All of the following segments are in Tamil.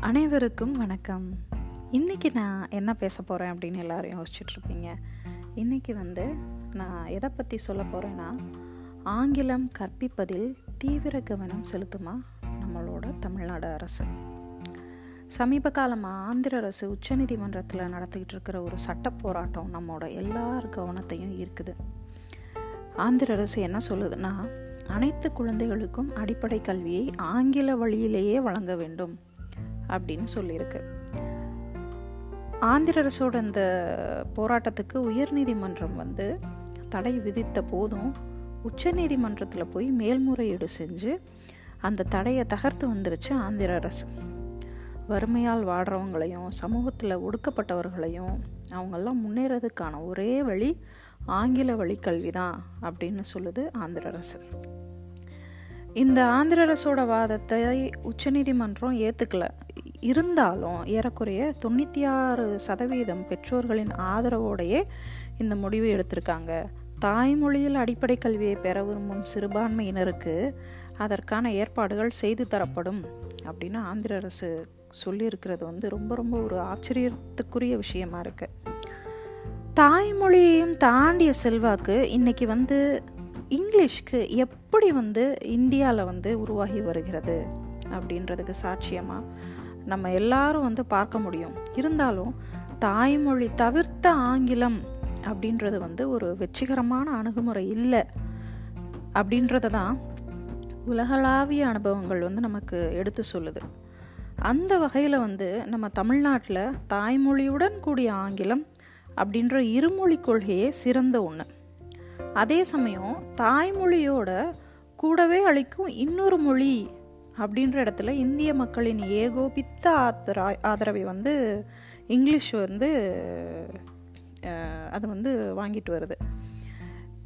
அனைவருக்கும் வணக்கம். இன்றைக்கி நான் என்ன பேச போகிறேன் அப்படின்னு எல்லோரும் யோசிச்சுட்ருப்பீங்க இன்றைக்கி வந்து நான் எதை பற்றி சொல்ல போகிறேன்னா ஆங்கிலம் கற்பிப்பதில் தீவிர கவனம் செலுத்துமா நம்மளோட தமிழ்நாடு அரசு. சமீப காலமாக ஆந்திர அரசு உச்சநீதிமன்றத்தில் நடத்திக்கிட்டு இருக்கிற ஒரு சட்ட போராட்டம் நம்மளோட எல்லார் கவனத்தையும் இருக்குது ஆந்திர அரசு என்ன சொல்லுதுன்னா அனைத்து குழந்தைகளுக்கும் அடிப்படை கல்வியை ஆங்கில வழியிலேயே வழங்க வேண்டும். அப்படின்னு சொல்லியிருக்கு. ஆந்திர அரசோட இந்த போராட்டத்துக்கு உயர்நீதிமன்றம் வந்து தடை விதித்த போதும் உச்சநீதிமன்றத்தில் போய் மேல்முறையீடு செஞ்சு அந்த தடையை தகர்த்து வந்துருச்சு ஆந்திர அரசு. வறுமையால் வாடுறவங்களையும் சமூகத்தில் ஒடுக்கப்பட்டவர்களையும் அவங்கெல்லாம் முன்னேறதுக்கான ஒரே வழி ஆங்கில வழி கல்வி தான் அப்படின்னு சொல்லுது ஆந்திர அரசு. இந்த ஆந்திர அரசோட வாதத்தை உச்சநீதிமன்றம் ஏற்றுக்கலை இருந்தாலும் ஏறக்குறைய தொண்ணூற்றி ஆறு சதவீதம் பெற்றோர்களின் ஆதரவோடையே இந்த முடிவு எடுத்திருக்காங்க. தாய்மொழியில் அடிப்படை கல்வியை பெற விரும்பும் சிறுபான்மையினருக்கு அதற்கான ஏற்பாடுகள் செய்து தரப்படும் அப்படின்னு ஆந்திர அரசு சொல்லியிருக்கிறது வந்து ரொம்ப ரொம்ப ஒரு ஆச்சரியத்துக்குரிய விஷயமா இருக்கு. தாய்மொழியையும் தாண்டிய செல்வாக்கு இன்னைக்கு வந்து இங்கிலீஷ்க்கு எப்படி வந்து இந்தியாவில் வந்து உருவாகி வருகிறது அப்படின்றதுக்கு சாட்சியமாக நம்ம எல்லாரும் வந்து பார்க்க முடியும். இருந்தாலும் தாய்மொழி தவிர்த்த ஆங்கிலம் அப்படின்றது வந்து ஒரு வெற்றிகரமான அணுகுமுறை இல்லை. அப்படின்றத தான் உலகளாவிய அனுபவங்கள் வந்து நமக்கு எடுத்து சொல்லுது. அந்த வகையில் வந்து நம்ம தமிழ்நாட்டில் தாய்மொழியுடன் கூடிய ஆங்கிலம் அப்படின்ற இருமொழி கொள்கையே சிறந்த ஒன்று அதே சமயம் தாய்மொழியோட கூடவே அளிக்கும் இன்னொரு மொழி அப்படின்ற இடத்துல இந்திய மக்களின் ஏகோபித்த ஆதரா ஆதரவை வந்து இங்கிலீஷ் வந்து அது வந்து வாங்கிட்டு வருது.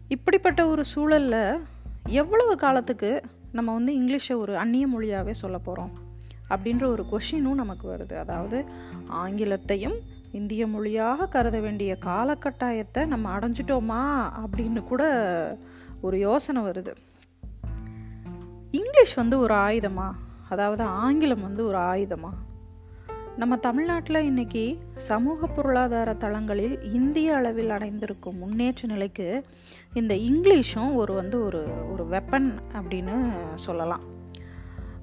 இப்படிப்பட்ட ஒரு சூழலில் எவ்வளவு காலத்துக்கு நம்ம வந்து இங்கிலீஷை ஒரு அந்நிய மொழியாகவே சொல்ல போகிறோம் அப்படின்ற ஒரு கொஷினும் நமக்கு வருது. அதாவது ஆங்கிலத்தையும் இந்திய மொழியாக கருத வேண்டிய காலகட்டாயத்தை நம்ம அடைஞ்சிட்டோமா அப்படின்னு கூட ஒரு யோசனை வருது. இங்கிலீஷ் வந்து ஒரு ஆயுதமா? அதாவது ஆங்கிலம் வந்து ஒரு ஆயுதமா? நம்ம தமிழ்நாட்டில் இன்னைக்கு சமூக பொருளாதார தளங்களில் இந்திய அளவில் அடைந்திருக்கும் முன்னேற்ற நிலைக்கு இந்த இங்கிலீஷும் ஒரு வந்து ஒரு ஒரு வெப்பன் அப்படின்னு சொல்லலாம்.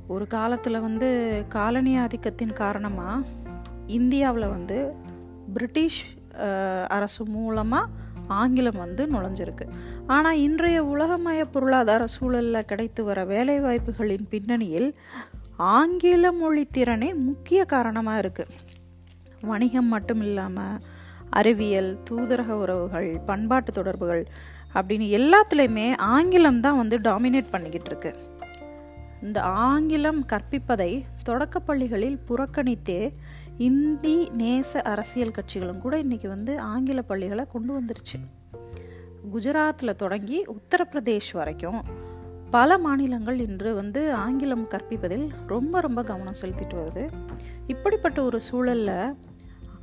ஒரு காலத்தில் வந்து காலனி ஆதிக்கத்தின் காரணமாக இந்தியாவில் வந்து பிரிட்டிஷ் அரசு மூலமாக ஆங்கிலம் வந்து நுழைஞ்சிருக்கு. ஆனால் இன்றைய உலகமய பொருளாதார சூழலில் கிடைத்து வர வேலைவாய்ப்புகளின் பின்னணியில் ஆங்கில மொழி திறனே முக்கிய காரணமாக இருக்குது வணிகம் மட்டும் இல்லாமல் அறிவியல் தூதரக உறவுகள் பண்பாட்டு தொடர்புகள் அப்படின்னு எல்லாத்துலேயுமே ஆங்கிலம் தான் வந்து டாமினேட் பண்ணிக்கிட்டு இருக்கு. இந்த ஆங்கிலம் கற்பிப்பதை தொடக்கப்பள்ளிகளில் புறக்கணித்தே இந்தி நேச அரசியல் கட்சிகளும் கூட இன்றைக்கி வந்து ஆங்கில பள்ளிகளை கொண்டு வந்துருச்சு. குஜராத்தில் தொடங்கி உத்தரப்பிரதேஷ் வரைக்கும் பல மாநிலங்கள் இன்று வந்து ஆங்கிலம் கற்பிப்பதில் ரொம்ப ரொம்ப கவனம் செலுத்திட்டு வருது. இப்படிப்பட்ட ஒரு சூழலில்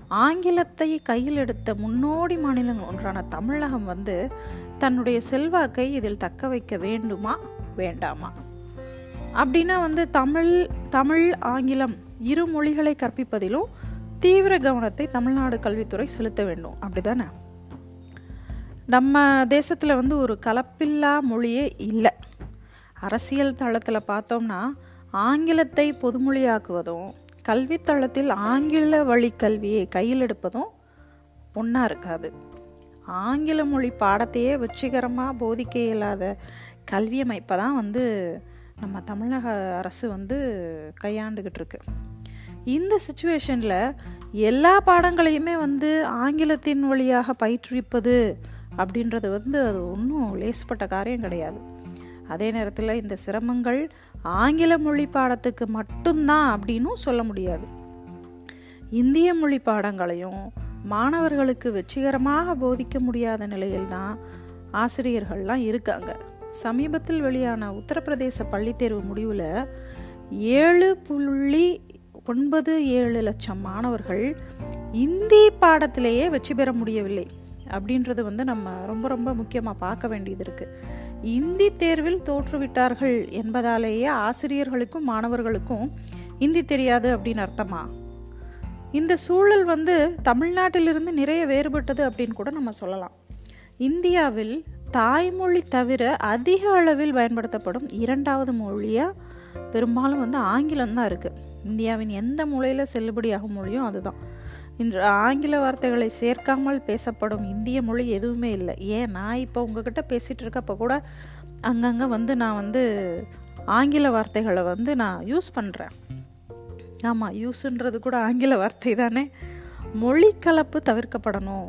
ஆங்கிலத்தை கையில் எடுத்த முன்னோடி மாநிலங்கள் ஒன்றான தமிழகம் வந்து தன்னுடைய செல்வாக்கை இதில் தக்க வைக்க வேண்டுமா? வேண்டாமா? அப்படின்னா வந்து தமிழ் தமிழ் ஆங்கிலம் இரு மொழிகளை கற்பிப்பதிலும் தீவிர கவனத்தை தமிழ்நாடு கல்வித்துறை செலுத்த வேண்டும். அப்படிதானே? நம்ம தேசத்தில் வந்து ஒரு கலப்பில்லா மொழியே இல்லை. அரசியல் தளத்தில் பார்த்தோம்னா ஆங்கிலத்தை பொதுமொழியாக்குவதும் கல்வித்தளத்தில் ஆங்கில வழி கல்வியை கையில் எடுப்பதும் ஒன்றா இருக்காது. ஆங்கில மொழி பாடத்தையே வெற்றிகரமாக போதிக்க இயலாத கல்வி அமைப்பை தான் வந்து நம்ம தமிழக அரசு வந்து கையாண்டுக்கிட்டு இருக்கு இந்த சுச்சுவேஷனில் எல்லா பாடங்களையுமே வந்து ஆங்கிலத்தின் வழியாக பயிற்றுவிப்பது அப்படின்றது வந்து அது ஒன்றும் லேசுப்பட்ட காரியம் கிடையாது. அதே நேரத்தில் இந்த சிரமங்கள் ஆங்கில மொழி பாடத்துக்கு மட்டும்தான் அப்படின்னும் சொல்ல முடியாது. இந்திய மொழி பாடங்களையும் மாணவர்களுக்கு வெற்றிகரமாக போதிக்க முடியாத நிலையில்தான் ஆசிரியர்கள்லாம் இருக்காங்க. சமீபத்தில் வெளியான உத்தரப்பிரதேச பள்ளித்தேர்வு முடிவில் ஏழு புள்ளி ஒன்பது ஏழு லட்சம் மாணவர்கள் இந்தி பாடத்திலேயே வெற்றி பெற முடியவில்லை. அப்படின்றது வந்து நம்ம ரொம்ப ரொம்ப முக்கியமாக பார்க்க வேண்டியது இருக்குது இந்தி தேர்வில் தோற்றுவிட்டார்கள் என்பதாலேயே ஆசிரியர்களுக்கும் மாணவர்களுக்கும் இந்தி தெரியாது அப்படின்னு அர்த்தமா? இந்த சூழல் வந்து தமிழ்நாட்டிலிருந்து நிறைய வேறுபட்டது அப்படின்னு கூட நம்ம சொல்லலாம். இந்தியாவில் தாய்மொழி தவிர அதிக அளவில் பயன்படுத்தப்படும் இரண்டாவது மொழியாக பெரும்பாலும் வந்து ஆங்கிலம் தான் இருக்குது இந்தியாவின் எந்த மூலையில் செல்லுபடியாகும் மொழியும் அதுதான். இன்று ஆங்கில வார்த்தைகளை சேர்க்காமல் பேசப்படும் இந்திய மொழி எதுவுமே இல்லை. ஏன்? நான் இப்போ உங்ககிட்ட பேசிகிட்டு இருக்கப்போ கூட அங்கங்கே வந்து நான் வந்து ஆங்கில வார்த்தைகளை வந்து நான் யூஸ் பண்ணுறேன் ஆமாம் யூஸுன்றது கூட ஆங்கில வார்த்தை தானே. மொழி கலப்பு தவிர்க்கப்படணும்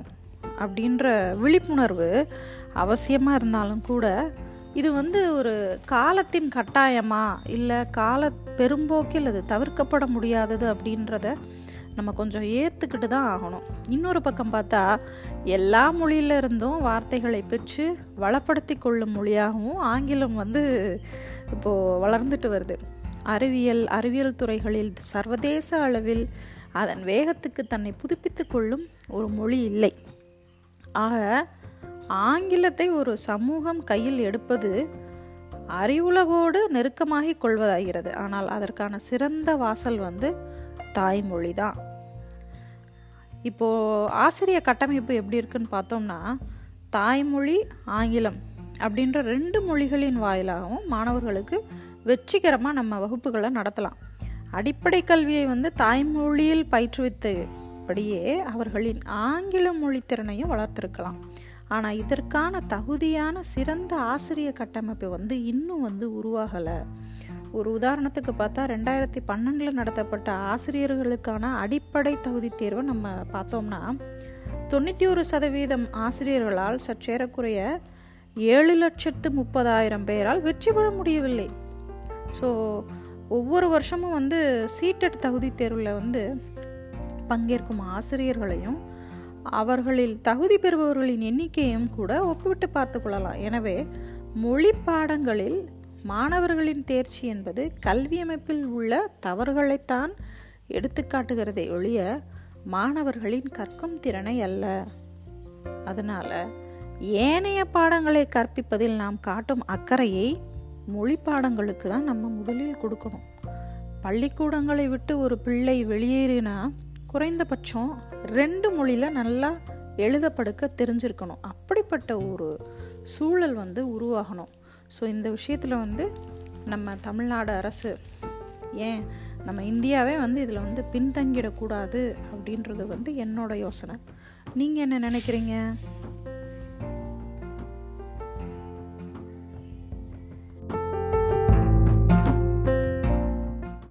அப்படின்ற விழிப்புணர்வு அவசியமாக இருந்தாலும் கூட இது வந்து ஒரு காலத்தின் கட்டாயமா? இல்லை கால பெரும்போக்கில் அது தவிர்க்கப்பட முடியாதது அப்படின்றத நம்ம கொஞ்சம் ஏற்றுக்கிட்டு தான் ஆகணும். இன்னொரு பக்கம் பார்த்தா எல்லா மொழியில இருந்தும் வார்த்தைகளை பெற்று வளப்படுத்தி கொள்ளும் மொழியாகவும் ஆங்கிலம் வந்து இப்போது வளர்ந்துட்டு வருது. அறிவியல் அறிவியல் துறைகளில் சர்வதேச அளவில் அதன் வேகத்துக்கு தன்னை புதுப்பித்து கொள்ளும் ஒரு மொழி இல்லை. ஆக ஆங்கிலத்தை ஒரு சமூகம் கையில் எடுப்பது அறிவுலகோடு நெருக்கமாகி கொள்வதாகிறது. ஆனால் அதற்கான சிறந்த வாசல் வந்து தாய்மொழி தான். இப்போ ஆசிரிய கட்டமைப்பு எப்படி இருக்குன்னு பார்த்தோம்னா தாய்மொழி ஆங்கிலம் அப்படின்ற ரெண்டு மொழிகளின் வாயிலாகவும் மாணவர்களுக்கு வெற்றிகரமாக நம்ம வகுப்புகளை நடத்தலாம். அடிப்படை கல்வியை வந்து தாய்மொழியில் பயிற்றுவித்தபடியே அவர்களின் ஆங்கில மொழி திறனையும் வளர்த்திருக்கலாம். ஆனால் இதற்கான தகுதியான சிறந்த ஆசிரிய கட்டமைப்பு வந்து இன்னும் வந்து உருவாகலை. ஒரு உதாரணத்துக்கு பார்த்தா ரெண்டாயிரத்தி பன்னெண்டில் நடத்தப்பட்ட ஆசிரியர்களுக்கான அடிப்படை தகுதி தேர்வை நம்ம பார்த்தோம்னா தொண்ணூற்றி ஒரு சதவீதம் ஆசிரியர்களால் சற்றேறக்குறைய ஏழு லட்சத்து முப்பதாயிரம் பேரால் வெற்றி பெற முடியவில்லை. ஸோ ஒவ்வொரு வருஷமும் வந்து சீட்டட் தகுதி தேர்வில் வந்து பங்கேற்கும் ஆசிரியர்களையும் அவர்களில் தகுதி பெறுபவர்களின் எண்ணிக்கையும் கூட ஒப்பிட்டு பார்த்து கொள்ளலாம். எனவே மொழி பாடங்களில் மாணவர்களின் தேர்ச்சி என்பது கல்வி அமைப்பில் உள்ள தவறுகளைத்தான் எடுத்துக்காட்டுகிறதை ஒழிய மாணவர்களின் கற்கும் திறனை அல்ல. அதனால் ஏனைய பாடங்களை கற்பிப்பதில் நாம் காட்டும் அக்கறையை மொழி பாடங்களுக்கு தான் நம்ம முதலில் கொடுக்கணும். பள்ளிக்கூடங்களை விட்டு ஒரு பிள்ளை வெளியேறினா குறைந்தபட்சம் ரெண்டு மொழியில் நல்லா எழுத படுக்க தெரிஞ்சிருக்கணும். அப்படிப்பட்ட ஒரு சூழல் வந்து உருவாகணும். ஸோ இந்த விஷயத்தில் வந்து நம்ம தமிழ்நாடு அரசு ஏன் நம்ம இந்தியாவே வந்து இதில் வந்து பின்தங்கிடக்கூடாது அப்படின்றது வந்து என்னோட யோசனை. நீங்கள் என்ன நினைக்கிறீங்க?